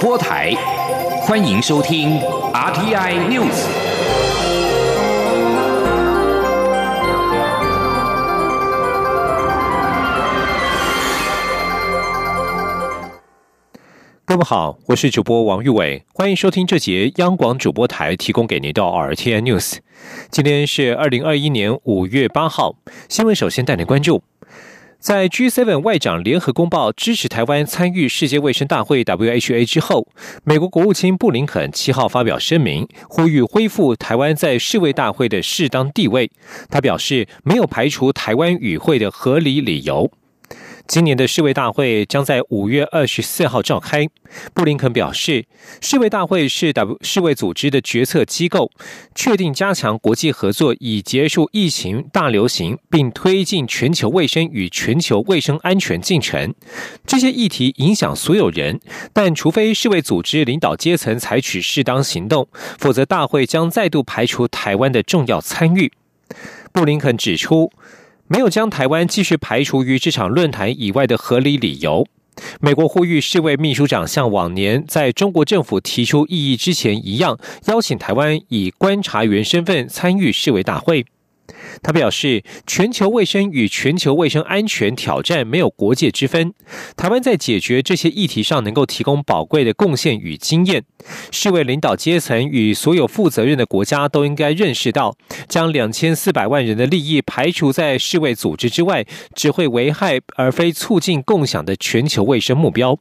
播台，欢迎收听 RTI News。各位好，我是主播王玉伟，欢迎收听这节央广主播台提供给您的 RTI News。今天是二零二一年五月八号，新闻首先带您关注。在 G7 外长联合公报支持台湾参与世界卫生大会 （WHA） 之后，美国国务卿布林肯七号发表声明，呼吁恢复台湾在世卫大会的适当地位。他表示，没有排除台湾与会的合理理由。今年的世卫大会将在五月二十四号召开。布林肯表示，世卫大会是 W 世卫组织的决策机构，确定加强国际合作以结束疫情大流行，并推进全球卫生与全球卫生安全进程。这些议题影响所有人，但除非世卫组织领导阶层采取适当行动，否则大会将再度排除台湾的重要参与。布林肯指出。没有将台湾继续排除于这场论坛以外的合理理由。美国呼吁世卫秘书长像往年在中国政府提出异议之前一样，邀请台湾以观察员身份参与世卫大会。他表示，全球卫生与全球卫生安全挑战没有国界之分。台湾在解决这些议题上能够提供宝贵的贡献与经验。世卫领导阶层与所有负责任的国家都应该认识到，将两千四百万人的利益排除在世卫组织之外，只会危害而非促进共享的全球卫生目标。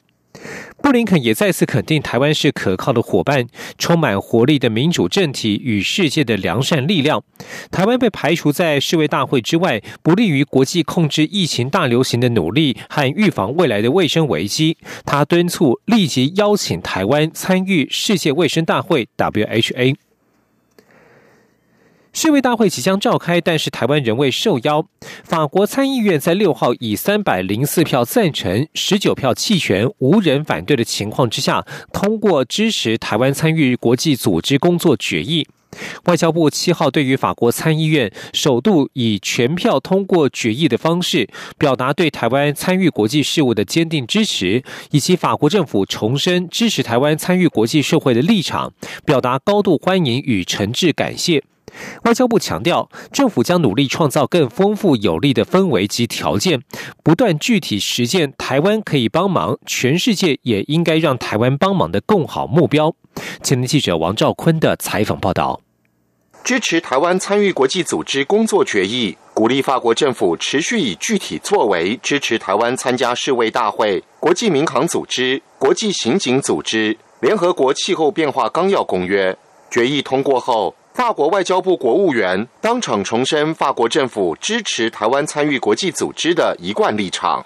布林肯也再次肯定台湾是可靠的伙伴，充满活力的民主政体与世界的良善力量。台湾被排除在世卫大会之外，不利于国际控制疫情大流行的努力和预防未来的卫生危机。他敦促立即邀请台湾参与世界卫生大会 （WHA）。世卫大会即将召开，但是台湾仍未受邀。法国参议院在六号以三百零四票赞成、十九票弃权、无人反对的情况之下，通过支持台湾参与国际组织工作决议。外交部七号对于法国参议院首度以全票通过决议的方式，表达对台湾参与国际事务的坚定支持，以及法国政府重申支持台湾参与国际社会的立场，表达高度欢迎与诚挚感谢。外交部强调，政府将努力创造更丰富有利的氛围及条件，不断具体实践台湾可以帮忙，全世界也应该让台湾帮忙的共好目标。前天记者王兆坤的采访报道。支持台湾参与国际组织工作决议，鼓励法国政府持续以具体作为支持台湾参加世卫大会、国际民航组织、国际刑警组织、联合国气候变化纲要公约。决议通过后。法国外交部国务员当场重申法国政府支持台湾参与国际组织的一贯立场。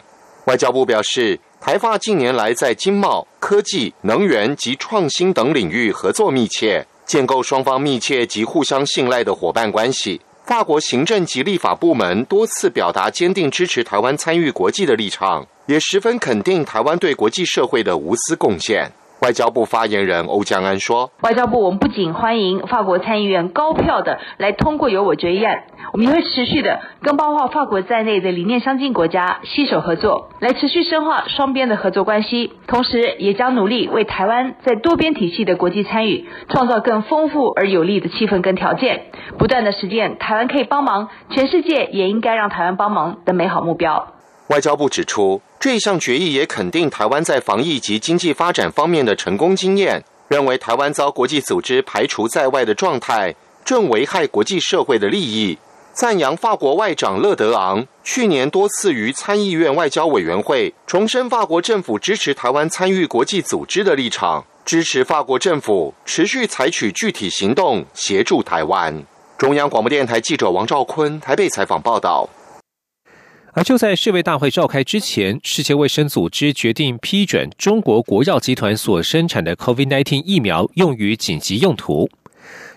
外交部表示，台法近年来在经贸、科技、能源及创新等领域合作密切，建构双方密切及互相信赖的伙伴关系。法国行政及立法部门多次表达坚定支持台湾参与国际的立场，也十分肯定台湾对国际社会的无私贡献。外交部发言人欧江安说：“外交部，我们不仅欢迎法国参议院高票的来通过由我决议案，我们也会持续的跟包括法国在内的理念相近国家携手合作，来持续深化双边的合作关系。同时，也将努力为台湾在多边体系的国际参与创造更丰富而有利的气氛跟条件，不断的实践台湾可以帮忙，全世界也应该让台湾帮忙的美好目标。”外交部指出。这项决议也肯定台湾在防疫及经济发展方面的成功经验，认为台湾遭国际组织排除在外的状态正危害国际社会的利益，赞扬法国外长勒德昂去年多次于参议院外交委员会重申法国政府支持台湾参与国际组织的立场，支持法国政府持续采取具体行动协助台湾。中央广播电台记者王兆坤台北采访报道。而就在世卫大会召开之前，世界卫生组织决定批准中国国药集团所生产的 COVID-19 疫苗用于紧急用途。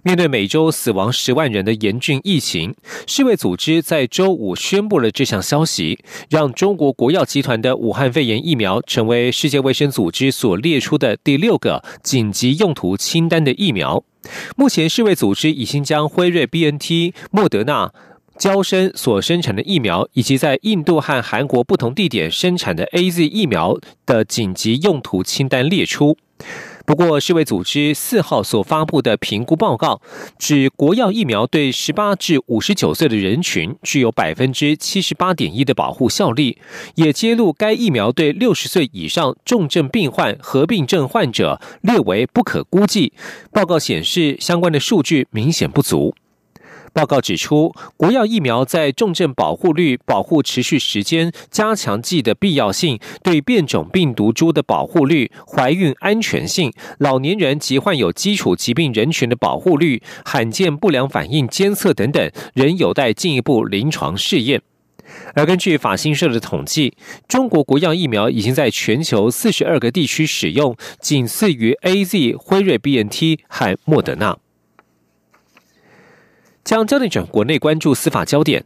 面对每周死亡十万人的严峻疫情，世卫组织在周五宣布了这项消息，让中国国药集团的武汉肺炎疫苗成为世界卫生组织所列出的第六个紧急用途清单的疫苗。目前，世卫组织已经将辉瑞、BNT、莫德纳。交生所生产的疫苗，以及在印度和韩国不同地点生产的 A Z 疫苗的紧急用途清单列出。不过，世卫组织四号所发布的评估报告指，国药疫苗对十八至五十九岁的人群具有百分之七十八点一的保护效力，也揭露该疫苗对六十岁以上重症病患、合并症患者略为不可估计。报告显示，相关的数据明显不足。报告指出，国药疫苗在重症保护率、保护持续时间、加强剂的必要性、对变种病毒株的保护率、怀孕安全性、老年人及患有基础疾病人群的保护率、罕见不良反应监测等等，仍有待进一步临床试验。而根据法新社的统计，中国国药疫苗已经在全球四十二个地区使用，仅次于 A Z、辉瑞、B N T 和莫德纳。将焦点转国内，关注司法焦点。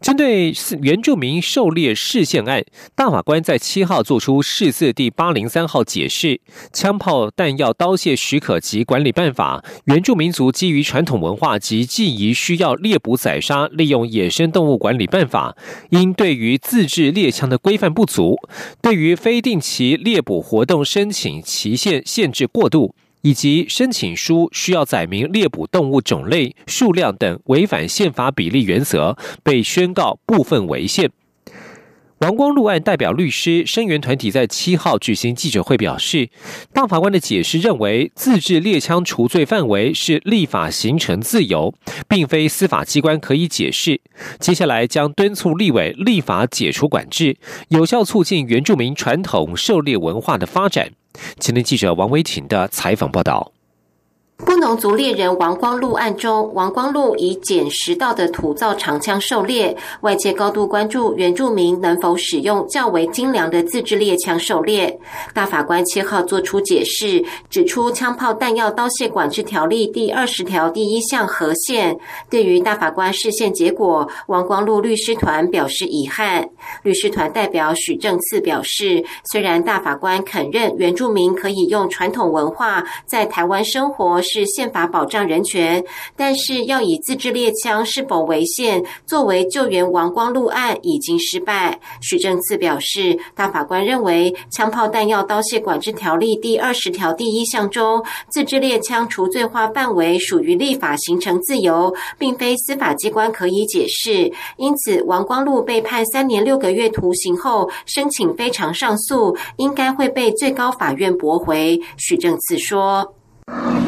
针对原住民狩猎事件案，大法官在七号作出释字第八零三号解释《枪炮弹药刀械许可及管理办法》，原住民族基于传统文化及记忆需要猎捕宰杀利用野生动物管理办法，因对于自制猎枪的规范不足，对于非定期猎捕活动申请期限限制过度。以及申请书需要载明猎捕动物种类、数量等违反宪法比例原则，被宣告部分违宪。王光禄案代表律师声援团体在七号举行记者会表示，大法官的解释认为，自制猎枪除罪范围是立法形成自由，并非司法机关可以解释。接下来将敦促立委立法解除管制，有效促进原住民传统狩猎文化的发展。今天记者王维婷的采访报道。布农族猎人王光禄案中，王光禄以捡拾到的土造长枪狩猎，外界高度关注原住民能否使用较为精良的自制猎枪狩猎。大法官七号作出解释，指出《枪炮弹药刀械管制条例》第二十条第一项核宪。对于大法官释宪结果，王光禄律师团表示遗憾。律师团代表许正次表示，虽然大法官肯认原住民可以用传统文化在台湾生活。是宪法保障人权，但是要以自制猎枪是否违宪作为救援王光禄案已经失败。许正次表示，大法官认为《枪炮弹药刀械管制条例》第二十条第一项中，自制猎枪除罪化范围属于立法形成自由，并非司法机关可以解释。因此，王光禄被判三年六个月徒刑后，申请非常上诉，应该会被最高法院驳回。许正次说。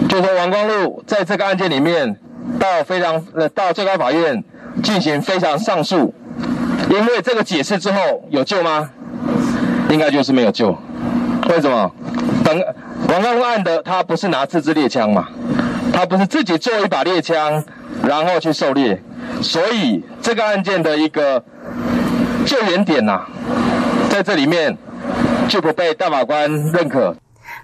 就说王光禄在这个案件里面，到非常呃到最高法院进行非常上诉，因为这个解释之后有救吗？应该就是没有救。为什么？等王光禄案的他不是拿自制猎枪嘛，他不是自己做一把猎枪然后去狩猎，所以这个案件的一个救援点呐，在这里面就不被大法官认可。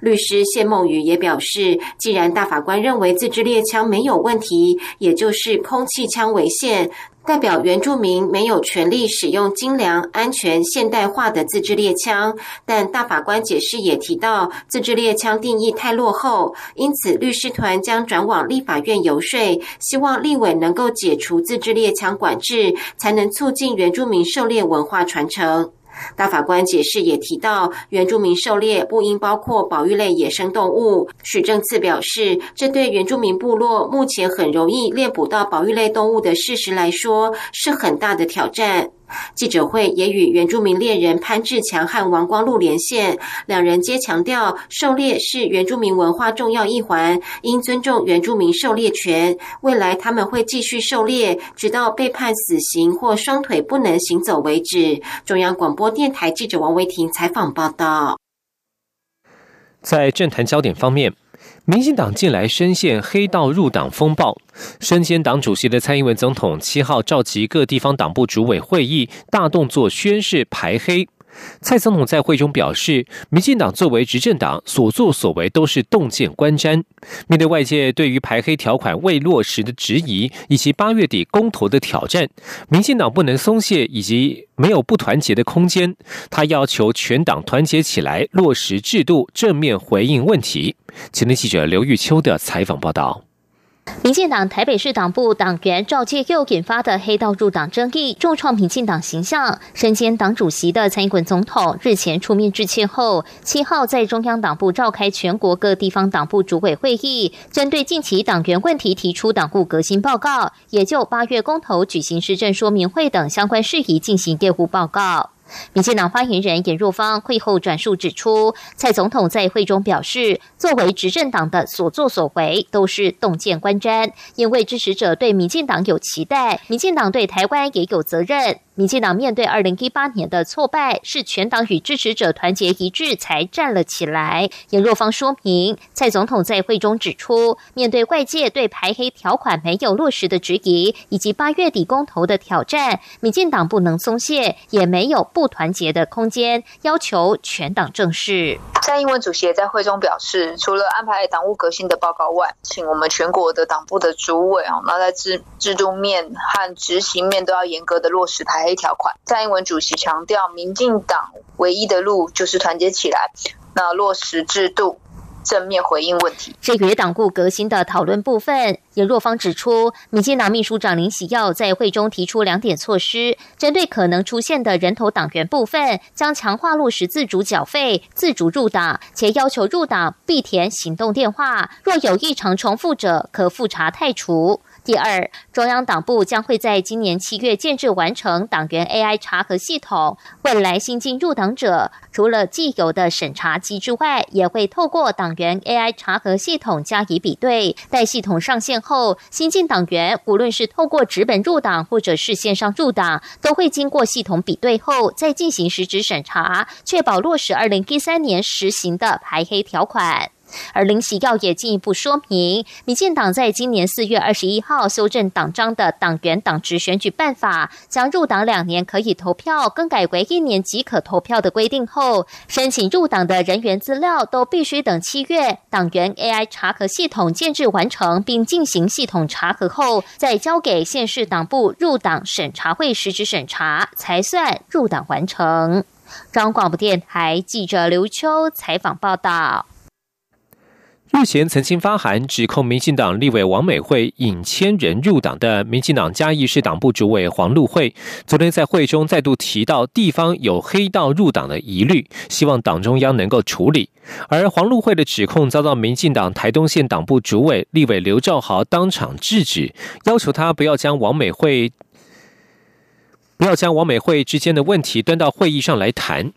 律师谢梦雨也表示，既然大法官认为自制猎枪没有问题，也就是空气枪为限，代表原住民没有权利使用精良、安全、现代化的自制猎枪。但大法官解释也提到，自制猎枪定义太落后，因此律师团将转往立法院游说，希望立委能够解除自制猎枪管制，才能促进原住民狩猎文化传承。大法官解释也提到，原住民狩猎不应包括保育类野生动物。许正次表示，这对原住民部落目前很容易猎捕到保育类动物的事实来说，是很大的挑战。记者会也与原住民猎人潘志强和王光禄连线，两人皆强调狩猎是原住民文化重要一环，应尊重原住民狩猎权。未来他们会继续狩猎，直到被判死刑或双腿不能行走为止。中央广播电台记者王维婷采访报道。在政坛焦点方面。民进党近来深陷黑道入党风暴，身兼党主席的蔡英文总统七号召集各地方党部主委会议，大动作宣誓排黑。蔡总统在会中表示，民进党作为执政党，所作所为都是洞见观瞻。面对外界对于排黑条款未落实的质疑，以及八月底公投的挑战，民进党不能松懈，以及没有不团结的空间。他要求全党团结起来，落实制度，正面回应问题。前天记者刘玉秋的采访报道。民进党台北市党部党员赵介佑引发的黑道入党争议，重创民进党形象。身兼党主席的蔡英文总统日前出面致歉后，七号在中央党部召开全国各地方党部主委会议，针对近期党员问题提出党部革新报告，也就八月公投举行施政说明会等相关事宜进行业务报告。民进党发言人严若芳会后转述指出，蔡总统在会中表示，作为执政党的所作所为都是洞见观瞻，因为支持者对民进党有期待，民进党对台湾也有责任。民进党面对二零一八年的挫败，是全党与支持者团结一致才站了起来。严若芳说明，蔡总统在会中指出，面对外界对排黑条款没有落实的质疑，以及八月底公投的挑战，民进党不能松懈，也没有不团结的空间，要求全党正视。蔡英文主席也在会中表示，除了安排党务革新的报告外，请我们全国的党部的主委啊，那在制制度面和执行面都要严格的落实排黑条款。蔡英文主席强调，民进党唯一的路就是团结起来，那落实制度。正面回应问题。至于党部革新的讨论部分，严若芳指出，民进党秘书长林喜耀在会中提出两点措施，针对可能出现的人头党员部分，将强化落实自主缴费、自主入党，且要求入党必填行动电话，若有异常重复者，可复查汰除。第二，中央党部将会在今年七月建制完成党员 AI 查核系统。未来新进入党者，除了既有的审查机制外，也会透过党员 AI 查核系统加以比对。待系统上线后，新进党员无论是透过纸本入党，或者是线上入党，都会经过系统比对后再进行实质审查，确保落实二零一三年实行的排黑条款。而林喜耀也进一步说明，民进党在今年四月二十一号修正党章的党员党职选举办法，将入党两年可以投票更改为一年即可投票的规定后，申请入党的人员资料都必须等七月党员 AI 查核系统建制完成并进行系统查核后，再交给县市党部入党审查会实质审查，才算入党完成。中央广播电台记者刘秋采访报道。日前曾经发函指控民进党立委王美惠引千人入党的民进党嘉义市党部主委黄禄惠，昨天在会中再度提到地方有黑道入党的疑虑，希望党中央能够处理。而黄禄惠的指控遭到民进党台东县党部主委立委刘兆豪当场制止，要求他不要将王美惠不要将王美惠之间的问题端到会议上来谈。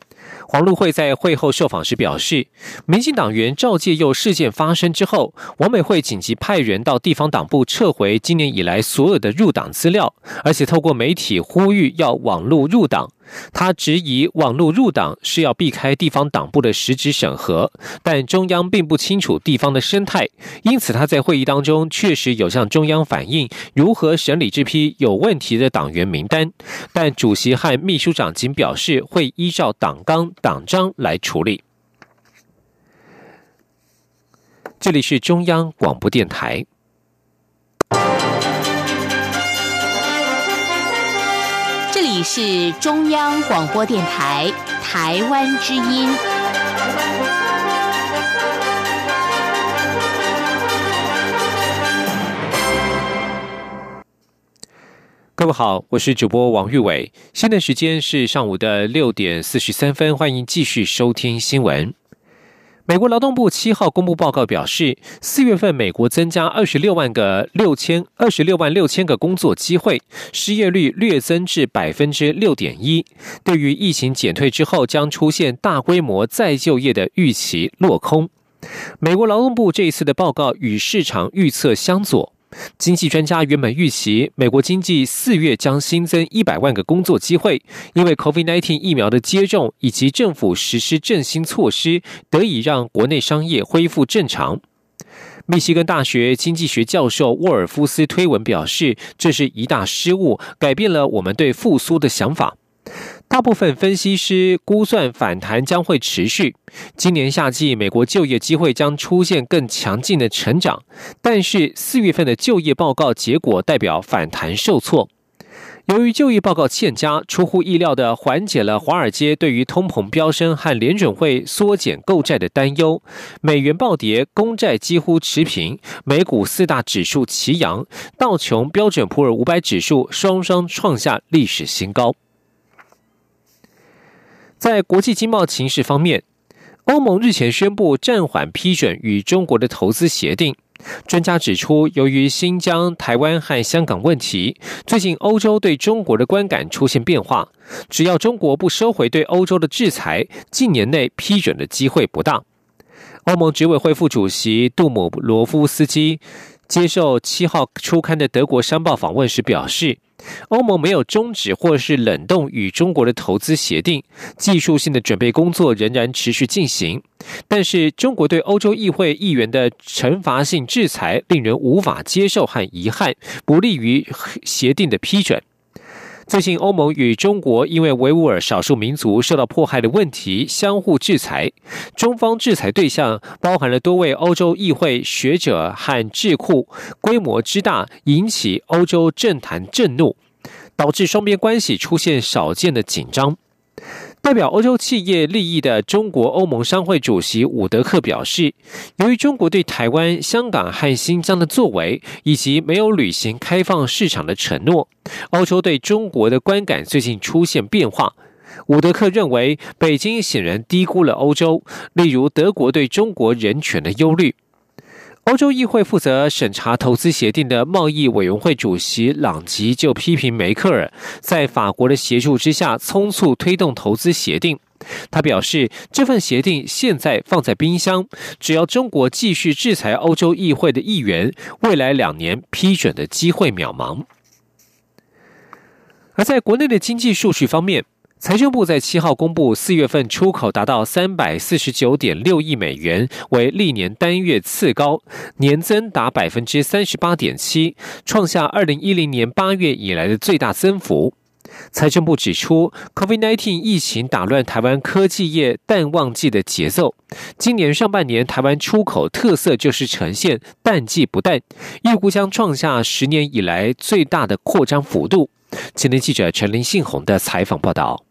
黄璐慧在会后受访时表示，民进党员赵介佑事件发生之后，王美惠紧急派人到地方党部撤回今年以来所有的入党资料，而且透过媒体呼吁要网络入党。他质疑网络入党是要避开地方党部的实质审核，但中央并不清楚地方的生态，因此他在会议当中确实有向中央反映如何审理这批有问题的党员名单，但主席和秘书长仅表示会依照党纲党章来处理。这里是中央广播电台。你是中央广播电台台湾之音。各位好，我是主播王玉伟，现在时间是上午的六点四十三分，欢迎继续收听新闻。美国劳动部七号公布报告表示，四月份美国增加二十六万个六千二十六万六千个工作机会，失业率略增至百分之六点一。对于疫情减退之后将出现大规模再就业的预期落空。美国劳动部这一次的报告与市场预测相左。经济专家原本预期，美国经济四月将新增一百万个工作机会，因为 COVID-19 疫苗的接种以及政府实施振兴措施，得以让国内商业恢复正常。密西根大学经济学教授沃尔夫斯推文表示，这是一大失误，改变了我们对复苏的想法。大部分分析师估算反弹将会持续，今年夏季美国就业机会将出现更强劲的成长，但是四月份的就业报告结果代表反弹受挫。由于就业报告欠佳，出乎意料的缓解了华尔街对于通膨飙升和联准会缩减购债的担忧。美元暴跌，公债几乎持平，美股四大指数齐扬，道琼标准普尔五百指数双双创下历史新高。在国际经贸情势方面，欧盟日前宣布暂缓批准与中国的投资协定。专家指出，由于新疆、台湾和香港问题，最近欧洲对中国的观感出现变化。只要中国不收回对欧洲的制裁，近年内批准的机会不大。欧盟执委会副主席杜姆罗夫斯基接受七号初刊的德国商报访问时表示。欧盟没有终止或是冷冻与中国的投资协定，技术性的准备工作仍然持续进行。但是，中国对欧洲议会议员的惩罚性制裁令人无法接受和遗憾，不利于协定的批准。最近，欧盟与中国因为维吾尔少数民族受到迫害的问题相互制裁。中方制裁对象包含了多位欧洲议会学者和智库，规模之大引起欧洲政坛震怒，导致双边关系出现少见的紧张。代表欧洲企业利益的中国欧盟商会主席伍德克表示，由于中国对台湾、香港和新疆的作为，以及没有履行开放市场的承诺，欧洲对中国的观感最近出现变化。伍德克认为，北京显然低估了欧洲，例如德国对中国人权的忧虑。欧洲议会负责审查投资协定的贸易委员会主席朗吉就批评梅克尔在法国的协助之下匆促推动投资协定。他表示，这份协定现在放在冰箱，只要中国继续制裁欧洲议会的议员，未来两年批准的机会渺茫。而在国内的经济数据方面。财政部在七号公布，四月份出口达到三百四十九点六亿美元，为历年单月次高，年增达百分之三十八点七，创下二零一零年八月以来的最大增幅。财政部指出，COVID-19 疫情打乱台湾科技业淡旺季的节奏，今年上半年台湾出口特色就是呈现淡季不淡，预估将创下十年以来最大的扩张幅度。今天记者陈林信宏的采访报道。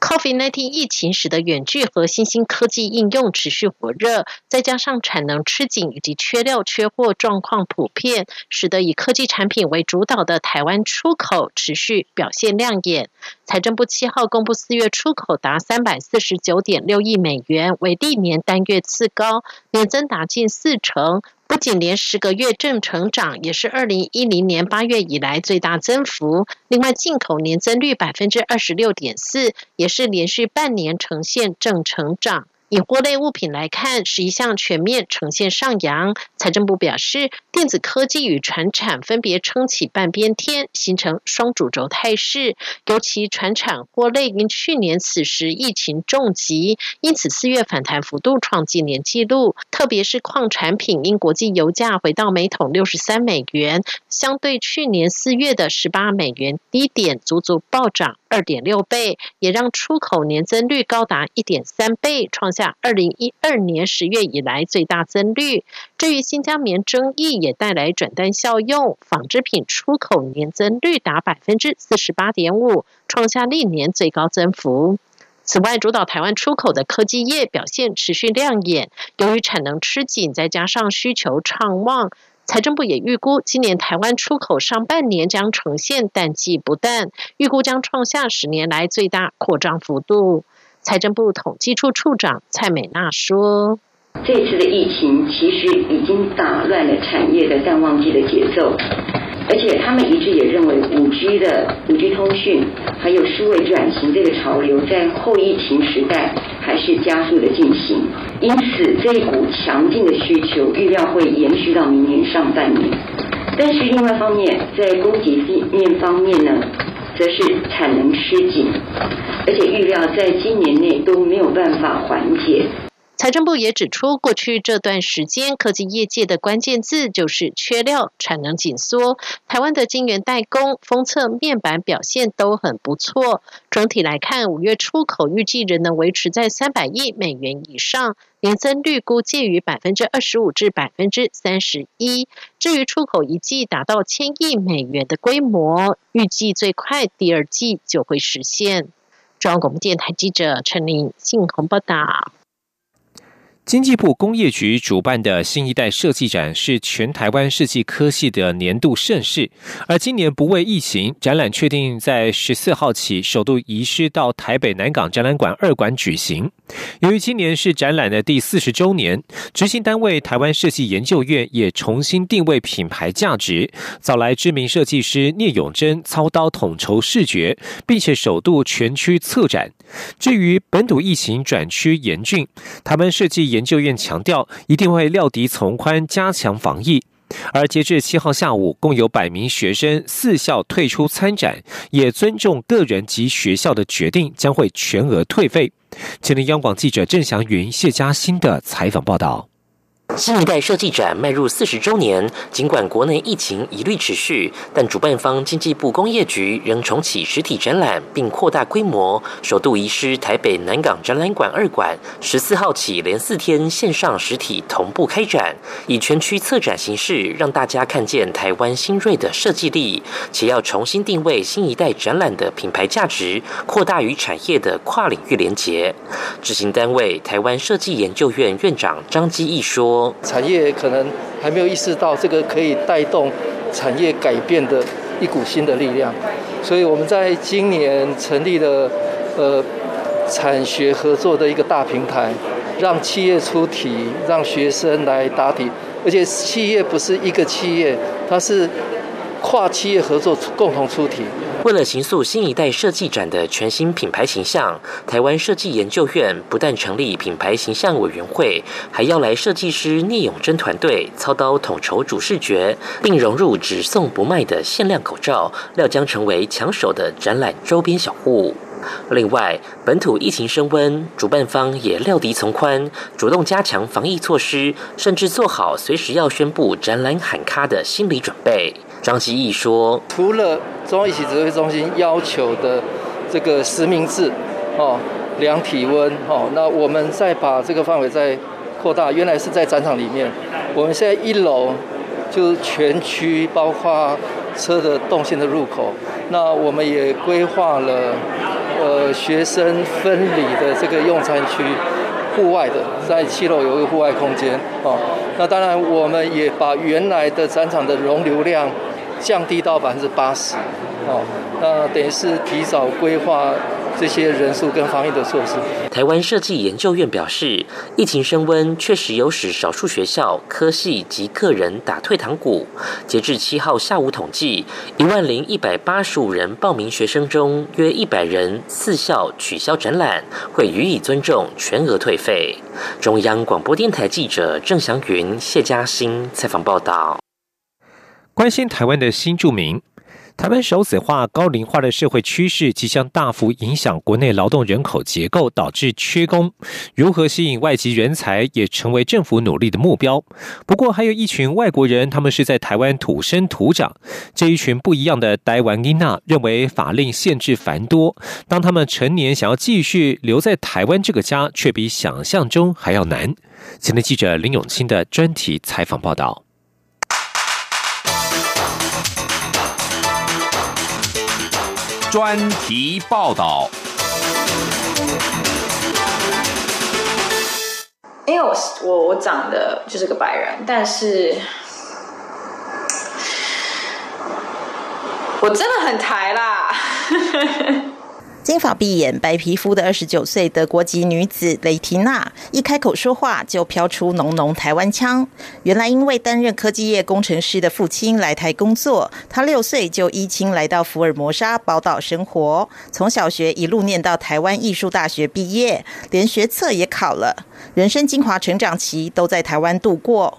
COVID-19 疫情使得远距和新兴科技应用持续火热，再加上产能吃紧以及缺料缺货状况普遍，使得以科技产品为主导的台湾出口持续表现亮眼。财政部七号公布，四月出口达三百四十九点六亿美元，为历年单月次高，年增达近四成。不仅连十个月正成长，也是二零一零年八月以来最大增幅。另外，进口年增率百分之二十六点四，也是连续半年呈现正成长。以货类物品来看，是一项全面呈现上扬。财政部表示，电子科技与船产分别撑起半边天，形成双主轴态势。尤其船产货类因去年此时疫情重疾，因此四月反弹幅度创纪年纪录。特别是矿产品，因国际油价回到每桶六十三美元，相对去年四月的十八美元低点，足足暴涨。二点六倍，也让出口年增率高达一点三倍，创下二零一二年十月以来最大增率。至于新疆棉争议，也带来转单效用，纺织品出口年增率达百分之四十八点五，创下历年最高增幅。此外，主导台湾出口的科技业表现持续亮眼，由于产能吃紧，再加上需求畅旺。财政部也预估，今年台湾出口上半年将呈现淡季不淡，预估将创下十年来最大扩张幅度。财政部统计处处长蔡美娜说：“这次的疫情其实已经打乱了产业的淡旺季的节奏。”而且他们一致也认为，五 G 的五 G 通讯还有数位转型这个潮流，在后疫情时代还是加速的进行。因此，这一股强劲的需求预料会延续到明年上半年。但是，另外方面，在供给面方面呢，则是产能吃紧，而且预料在今年内都没有办法缓解。财政部也指出，过去这段时间，科技业界的关键字就是缺料、产能紧缩。台湾的晶圆代工、封测、面板表现都很不错。整体来看，五月出口预计仍能维持在三百亿美元以上，年增率估介于百分之二十五至百分之三十一。至于出口一季达到千亿美元的规模，预计最快第二季就会实现。中央广播电台记者陈琳信鸿报道。经济部工业局主办的新一代设计展是全台湾设计科系的年度盛事，而今年不畏疫情，展览确定在十四号起首度移师到台北南港展览馆二馆举行。由于今年是展览的第四十周年，执行单位台湾设计研究院也重新定位品牌价值，找来知名设计师聂永贞操刀统筹视觉，并且首度全区策展。至于本土疫情转趋严峻，台湾设计。研究院强调，一定会料敌从宽，加强防疫。而截至七号下午，共有百名学生四校退出参展，也尊重个人及学校的决定，将会全额退费。前天央广记者郑祥云、谢嘉欣的采访报道。新一代设计展迈入四十周年，尽管国内疫情一律持续，但主办方经济部工业局仍重启实体展览，并扩大规模，首度移师台北南港展览馆二馆。十四号起，连四天线上实体同步开展，以全区策展形式，让大家看见台湾新锐的设计力，且要重新定位新一代展览的品牌价值，扩大与产业的跨领域连结。执行单位台湾设计研究院院长张基义说。产业可能还没有意识到这个可以带动产业改变的一股新的力量，所以我们在今年成立了呃产学合作的一个大平台，让企业出题，让学生来答题，而且企业不是一个企业，它是跨企业合作共同出题。为了形塑新一代设计展的全新品牌形象，台湾设计研究院不但成立品牌形象委员会，还要来设计师聂永贞团队操刀统筹主视觉，并融入只送不卖的限量口罩，料将成为抢手的展览周边小物。另外，本土疫情升温，主办方也料敌从宽，主动加强防疫措施，甚至做好随时要宣布展览喊卡的心理准备。张基义说：“除了中央疫情指挥中心要求的这个实名制，哦，量体温，哦，那我们再把这个范围再扩大。原来是在展场里面，我们现在一楼就是全区，包括车的动线的入口。那我们也规划了，呃，学生分离的这个用餐区，户外的，在七楼有一个户外空间，哦，那当然我们也把原来的展场的容流量。”降低到百分之八十，哦，那等于是提早规划这些人数跟防疫的措施。台湾设计研究院表示，疫情升温确实有使少数学校、科系及个人打退堂鼓。截至七号下午统计，一万零一百八十五人报名学生中，约一百人四校取消展览，会予以尊重，全额退费。中央广播电台记者郑祥云、谢嘉欣采访报道。关心台湾的新住民，台湾首子化、高龄化的社会趋势即将大幅影响国内劳动人口结构，导致缺工。如何吸引外籍人才，也成为政府努力的目标。不过，还有一群外国人，他们是在台湾土生土长。这一群不一样的台湾英娜认为，法令限制繁多，当他们成年想要继续留在台湾这个家，却比想象中还要难。前天记者林永清的专题采访报道。专题报道。因为我我我长得就是个白人，但是我真的很台啦。金发碧眼、白皮肤的二十九岁德国籍女子雷缇娜，一开口说话就飘出浓浓台湾腔。原来因为担任科技业工程师的父亲来台工作，她六岁就依亲来到福尔摩沙宝岛生活，从小学一路念到台湾艺术大学毕业，连学测也考了，人生精华成长期都在台湾度过。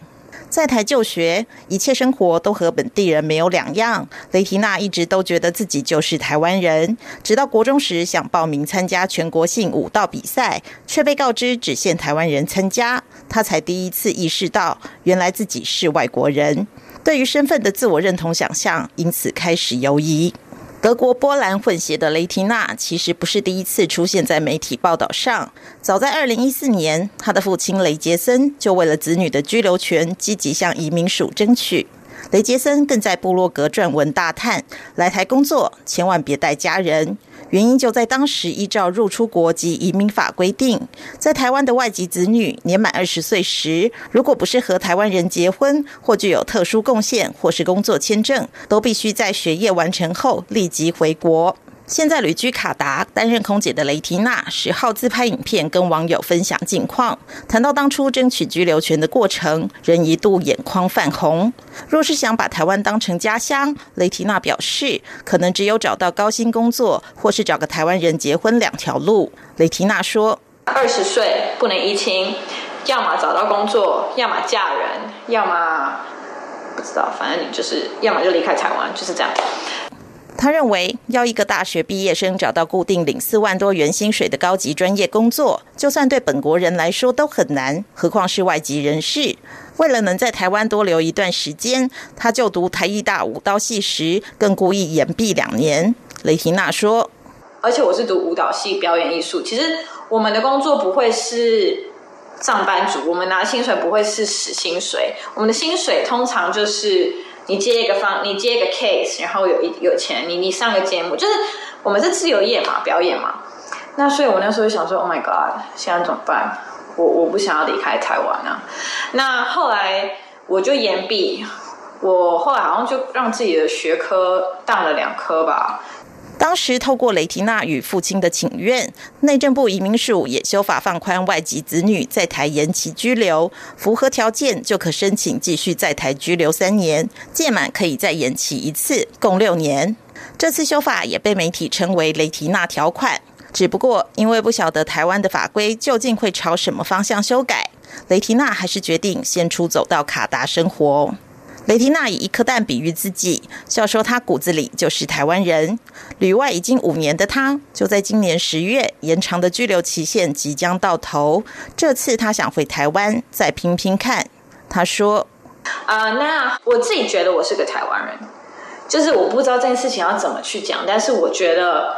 在台就学，一切生活都和本地人没有两样。雷缇娜一直都觉得自己就是台湾人，直到国中时想报名参加全国性舞蹈比赛，却被告知只限台湾人参加，她才第一次意识到，原来自己是外国人。对于身份的自我认同想象，因此开始犹疑。德国波兰混血的雷提娜其实不是第一次出现在媒体报道上。早在2014年，她的父亲雷杰森就为了子女的居留权，积极向移民署争取。雷杰森更在布洛格撰文大叹：来台工作，千万别带家人。原因就在当时依照入出国及移民法规定，在台湾的外籍子女年满二十岁时，如果不是和台湾人结婚，或具有特殊贡献，或是工作签证，都必须在学业完成后立即回国。现在旅居卡达担任空姐的雷提娜十号自拍影片跟网友分享近况，谈到当初争取居留权的过程，人一度眼眶泛红。若是想把台湾当成家乡，雷提娜表示，可能只有找到高薪工作，或是找个台湾人结婚两条路。雷提娜说：“二十岁不能移情，要么找到工作，要么嫁人，要么不知道，反正你就是要么就离开台湾，就是这样。”他认为，要一个大学毕业生找到固定领四万多元薪水的高级专业工作，就算对本国人来说都很难，何况是外籍人士。为了能在台湾多留一段时间，他就读台艺大舞蹈系时，更故意延毕两年。雷婷娜说：“而且我是读舞蹈系表演艺术，其实我们的工作不会是上班族，我们拿薪水不会是死薪水，我们的薪水通常就是。”你接一个方，你接一个 case，然后有一有钱，你你上个节目，就是我们是自由业嘛，表演嘛。那所以我那时候就想说，Oh my God，现在怎么办？我我不想要离开台湾啊。那后来我就延毕，我后来好像就让自己的学科当了两科吧。当时透过雷提娜与父亲的请愿，内政部移民署也修法放宽外籍子女在台延期居留，符合条件就可申请继续在台居留三年，届满可以再延期一次，共六年。这次修法也被媒体称为雷提娜条款。只不过因为不晓得台湾的法规究竟会朝什么方向修改，雷提娜还是决定先出走到卡达生活。雷缇娜以一颗蛋比喻自己，笑说她骨子里就是台湾人。旅外已经五年的她，就在今年十月延长的居留期限即将到头。这次她想回台湾再拼拼看。她说：“啊，那我自己觉得我是个台湾人，就是我不知道这件事情要怎么去讲，但是我觉得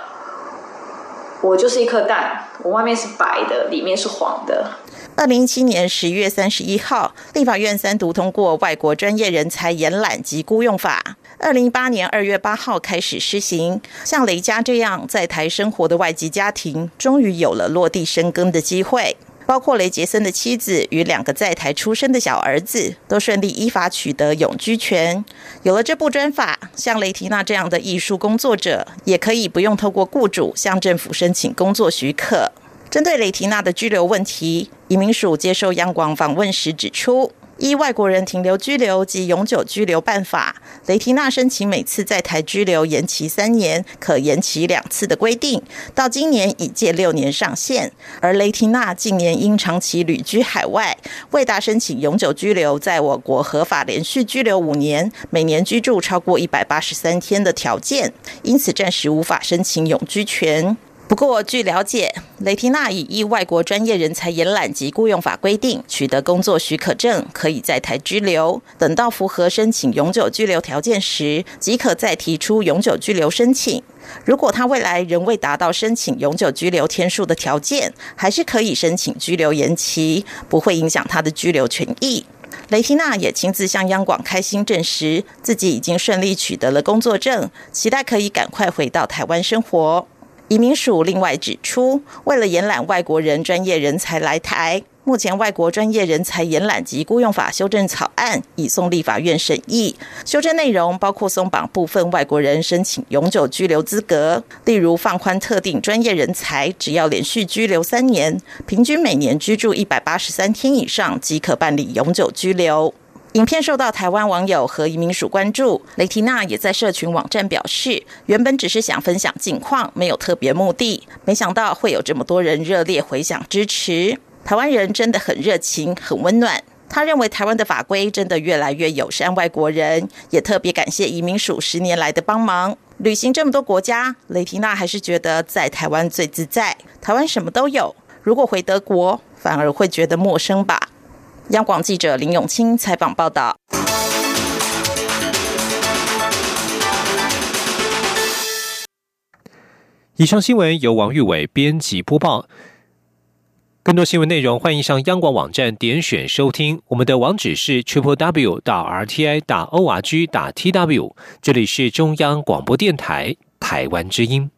我就是一颗蛋，我外面是白的，里面是黄的。”二零一七年十一月三十一号，立法院三读通过《外国专业人才延揽及雇用法》。二零一八年二月八号开始施行，像雷家这样在台生活的外籍家庭，终于有了落地生根的机会。包括雷杰森的妻子与两个在台出生的小儿子，都顺利依法取得永居权。有了这部专法，像雷缇娜这样的艺术工作者，也可以不用透过雇主向政府申请工作许可。针对雷提娜的居留问题，移民署接受央广访问时指出，依外国人停留居留及永久居留办法，雷提娜申请每次在台居留延期三年，可延期两次的规定，到今年已届六年上限。而雷提娜近年因长期旅居海外，未达申请永久居留在我国合法连续居留五年，每年居住超过一百八十三天的条件，因此暂时无法申请永居权。不过，据了解，雷缇娜已依外国专业人才延揽及雇用法规定，取得工作许可证，可以在台居留。等到符合申请永久居留条件时，即可再提出永久居留申请。如果他未来仍未达到申请永久居留天数的条件，还是可以申请居留延期，不会影响他的居留权益。雷缇娜也亲自向央广开心证实，自己已经顺利取得了工作证，期待可以赶快回到台湾生活。移民署另外指出，为了延揽外国人专业人才来台，目前外国专业人才延揽及雇用法修正草案已送立法院审议。修正内容包括松绑部分外国人申请永久居留资格，例如放宽特定专业人才只要连续居留三年，平均每年居住一百八十三天以上即可办理永久居留。影片受到台湾网友和移民署关注，雷缇娜也在社群网站表示，原本只是想分享近况，没有特别目的，没想到会有这么多人热烈回响支持。台湾人真的很热情，很温暖。他认为台湾的法规真的越来越友善外国人，也特别感谢移民署十年来的帮忙。旅行这么多国家，雷缇娜还是觉得在台湾最自在。台湾什么都有，如果回德国，反而会觉得陌生吧。央广记者林永清采访报道。以上新闻由王玉伟编辑播报。更多新闻内容，欢迎上央广网站点选收听。我们的网址是 triple w 到 r t i 打 o r g 打 t w。这里是中央广播电台台湾之音。